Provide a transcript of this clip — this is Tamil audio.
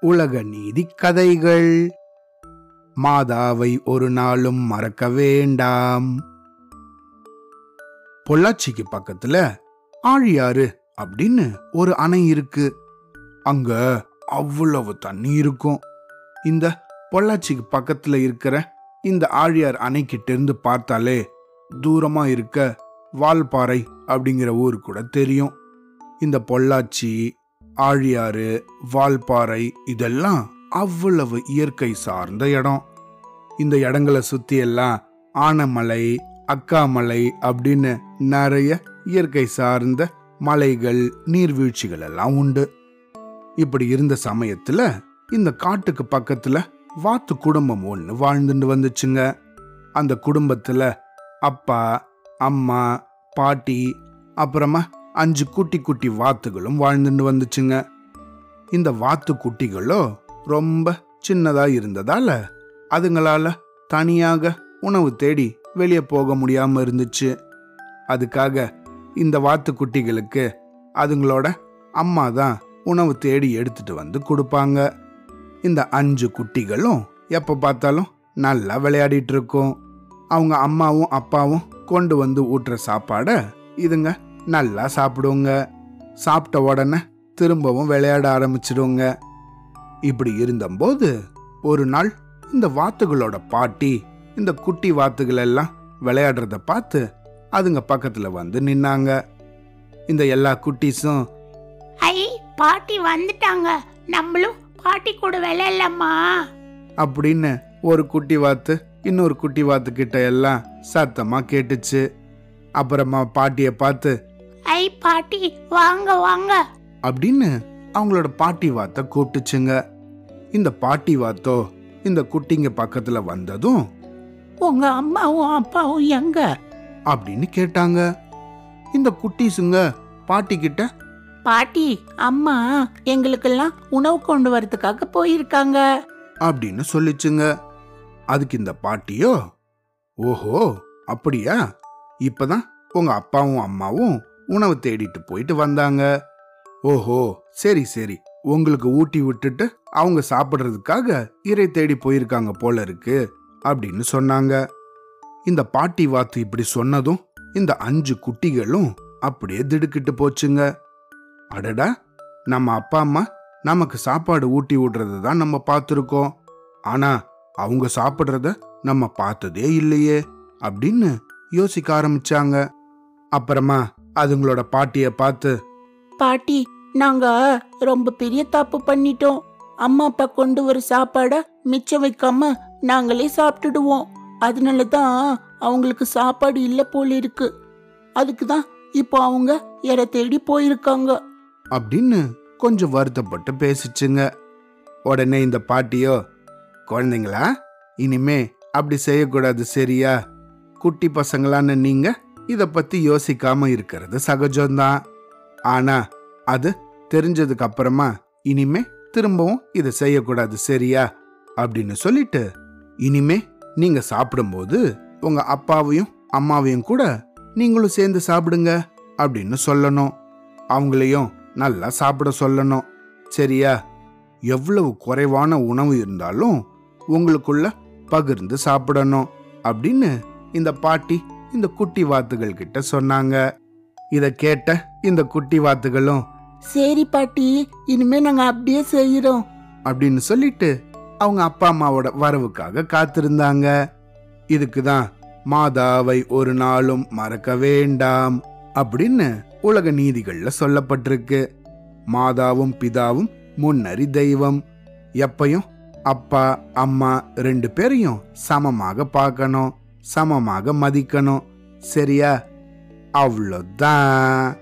உலக நீதி கதைகள். மாதாவை ஒரு நாளும் மறக்க வேண்டாம். பொள்ளாச்சிக்கு பக்கத்துல ஆழியாறு அப்படின்னு ஒரு அணை இருக்கு. அங்க அவ்வளவு தண்ணி இருக்கும். இந்த பொள்ளாச்சிக்கு பக்கத்துல இருக்கிற இந்த ஆழியார் அணைக்கிட்ட இருந்து பார்த்தாலே தூரமா இருக்க வால்பாறை அப்படிங்கிற ஊர் கூட தெரியும். இந்த பொள்ளாச்சி ஆழியாறு வால்பாறை இதெல்லாம் அவ்வளவு இயற்கை சார்ந்த இடம். இந்த இடங்களை சுத்தி எல்லாம் ஆனமலை அக்காமலை அப்படின்னு நிறைய இயற்கை சார்ந்த மலைகள் நீர்வீழ்ச்சிகள் எல்லாம் உண்டு. இப்படி இருந்த சமயத்துல இந்த காட்டுக்கு பக்கத்துல வாத்து குடும்பம் ஒன்று வாழ்ந்துட்டு வந்துச்சுங்க. அந்த குடும்பத்துல அப்பா அம்மா பாட்டி அப்புறமா அஞ்சு குட்டி குட்டி வாத்துகளும் வாழ்ந்துட்டு வந்துச்சுங்க. இந்த வாத்து குட்டிகளோ ரொம்ப சின்னதா இருந்ததால அதுங்களால தனியாக உணவு தேடி வெளியே போக முடியாம இருந்துச்சு. அதுக்காக இந்த வாத்து குட்டிகளுக்கு அதுங்களோட அம்மா தான் உணவு தேடி எடுத்துட்டு வந்து கொடுப்பாங்க. இந்த அஞ்சு குட்டிகளும் எப்ப பார்த்தாலும் நல்லா விளையாடிட்டு இருக்கும். அவங்க அம்மாவும் அப்பாவும் கொண்டு வந்து ஊட்டுற சாப்பாடை இதுங்க நல்லா சாப்பிடுங்க. சாப்பிட்ட உடனே திரும்பவும் விளையாட ஆரம்பிச்சிடுங்க இப்படி இருந்தபோது ஒரு நாள் இந்த வாத்துகளோட பாட்டி இந்த குட்டி வாத்துகள் எல்லாம் விளையாடுறத பார்த்து அதுங்க பக்கத்துல வந்து நின்னாங்க. இந்த எல்லா குட்டீஸும் ஐ பாட்டி வந்துட்டாங்க. நம்மளும் பாட்டி கூட விளையாடலாமா? அப்படின்னு ஒரு குட்டி வாத்து இன்னொரு குட்டி வாத்து கிட்ட எல்லாம் சத்தமா கேட்டுச்சு. அப்புறமா பாட்டிய பார்த்து ஐ பாட்டி வாங்க வாங்க. அப்படின்னு அவங்களோட பாட்டி வாத்த கூப்பிட்டுச்சுங்க. இந்த பாட்டி வாத்தோ இந்த குட்டிங்க பக்கத்துல வந்ததும் உங்க அம்மாவும் அப்பாவும் எங்க? அப்படின்னு கேட்டாங்க. இந்த குட்டீஸுங்க பாட்டி கிட்ட பாட்டி அம்மா எங்களுக்கெல்லாம் உணவு கொண்டு வரதுக்காக போயிருக்காங்க. அப்படின்னு சொல்லிச்சுங்க. அதுக்கு இந்த பாட்டியோ ஓஹோ அப்படியா? இப்பதான் உங்க அப்பாவும் அம்மாவும் உணவு தேடிட்டு போயிட்டு வந்தாங்க. ஓஹோ சரி சரி. உங்களுக்கு ஊட்டி விட்டுட்டு அவங்க சாப்பிட்றதுக்காக இறை தேடி போயிருக்காங்க போல இருக்கு அப்படின்னு சொன்னாங்க. இந்த பாட்டி வாத்து இப்படி சொன்னதும் இந்த அஞ்சு குட்டிகளும் அப்படியே திடுக்கிட்டு போச்சுங்க. அடடா நம்ம அப்பா அம்மா நமக்கு சாப்பாடு ஊட்டி விடுறத தான் நம்ம பார்த்துருக்கோம். ஆனா அவங்க சாப்பிட்றத நம்ம பார்த்ததே இல்லையே அப்படின்னு யோசிக்க ஆரம்பிச்சாங்க. அப்புறமா அதுங்களோட பாட்டிய பார்த்து பாட்டி நாங்க ரொம்ப பெரிய தப்பு பண்ணிட்டோம். அம்மா அப்பா கொண்டு வர சாப்பாட மிச்சம் வைக்காம நாங்களே சாப்பிட்டுடுவோம். அதனால தான் அவங்களுக்கு சாப்பாடு இல்லை போல இருக்கு. அதுக்கு தான் இப்போ அவங்க இறை தேடி போயிருக்காங்க. அப்படின்னு கொஞ்சம் வருத்தப்பட்டு பேசிச்சுங்க. உடனே இந்த பாட்டியோ குழந்தைங்களா இனிமே அப்படி செய்யக்கூடாது சரியா? குட்டி பசங்களான்னு நீங்க இதை பற்றி யோசிக்காம இருக்கிறது சகஜம்தான் ஆனா அது தெரிஞ்சதுக்கு அப்புறமா இனிமே திரும்பவும் இதை செய்யக்கூடாது சரியா? அப்படின்னு சொல்லிட்டு இனிமே நீங்க சாப்பிடும்போது உங்க அப்பாவையும் அம்மாவையும் கூட நீங்களும் சேர்ந்து சாப்பிடுங்க அப்படின்னு சொல்லணும். அவங்களையும் நல்லா சாப்பிட சொல்லணும் சரியா? எவ்வளவு குறைவான உணவு இருந்தாலும் உங்களுக்குள்ள பகிர்ந்து சாப்பிடணும் அப்படின்னு இந்த பாட்டி இந்த குட்டி வாத்துகள் கிட்ட சொன்னாங்க. இத கேட்ட இந்த குட்டி வாத்துகளும் சரி பாட்டி இனிமே நாங்க அப்படியே செய்யறோம் அப்படின்னு சொல்லிட்டு அவங்க அப்பா அம்மாவோட வரவுக்காக காத்திருந்தாங்க. இதுக்கு தான் மாதாவை ஒரு நாளும் மறக்க வேண்டாம் அப்படின்னு உலக நீதிகள்ல சொல்லப்பட்டிருக்கு. மாதாவும் பிதாவும் முன்னறி தெய்வம். எப்பையும் அப்பா அம்மா ரெண்டு பேரையும் சமமாக பார்க்கணும். சமமாக மதிக்கணும். சரியா? அவ்வளோதான்.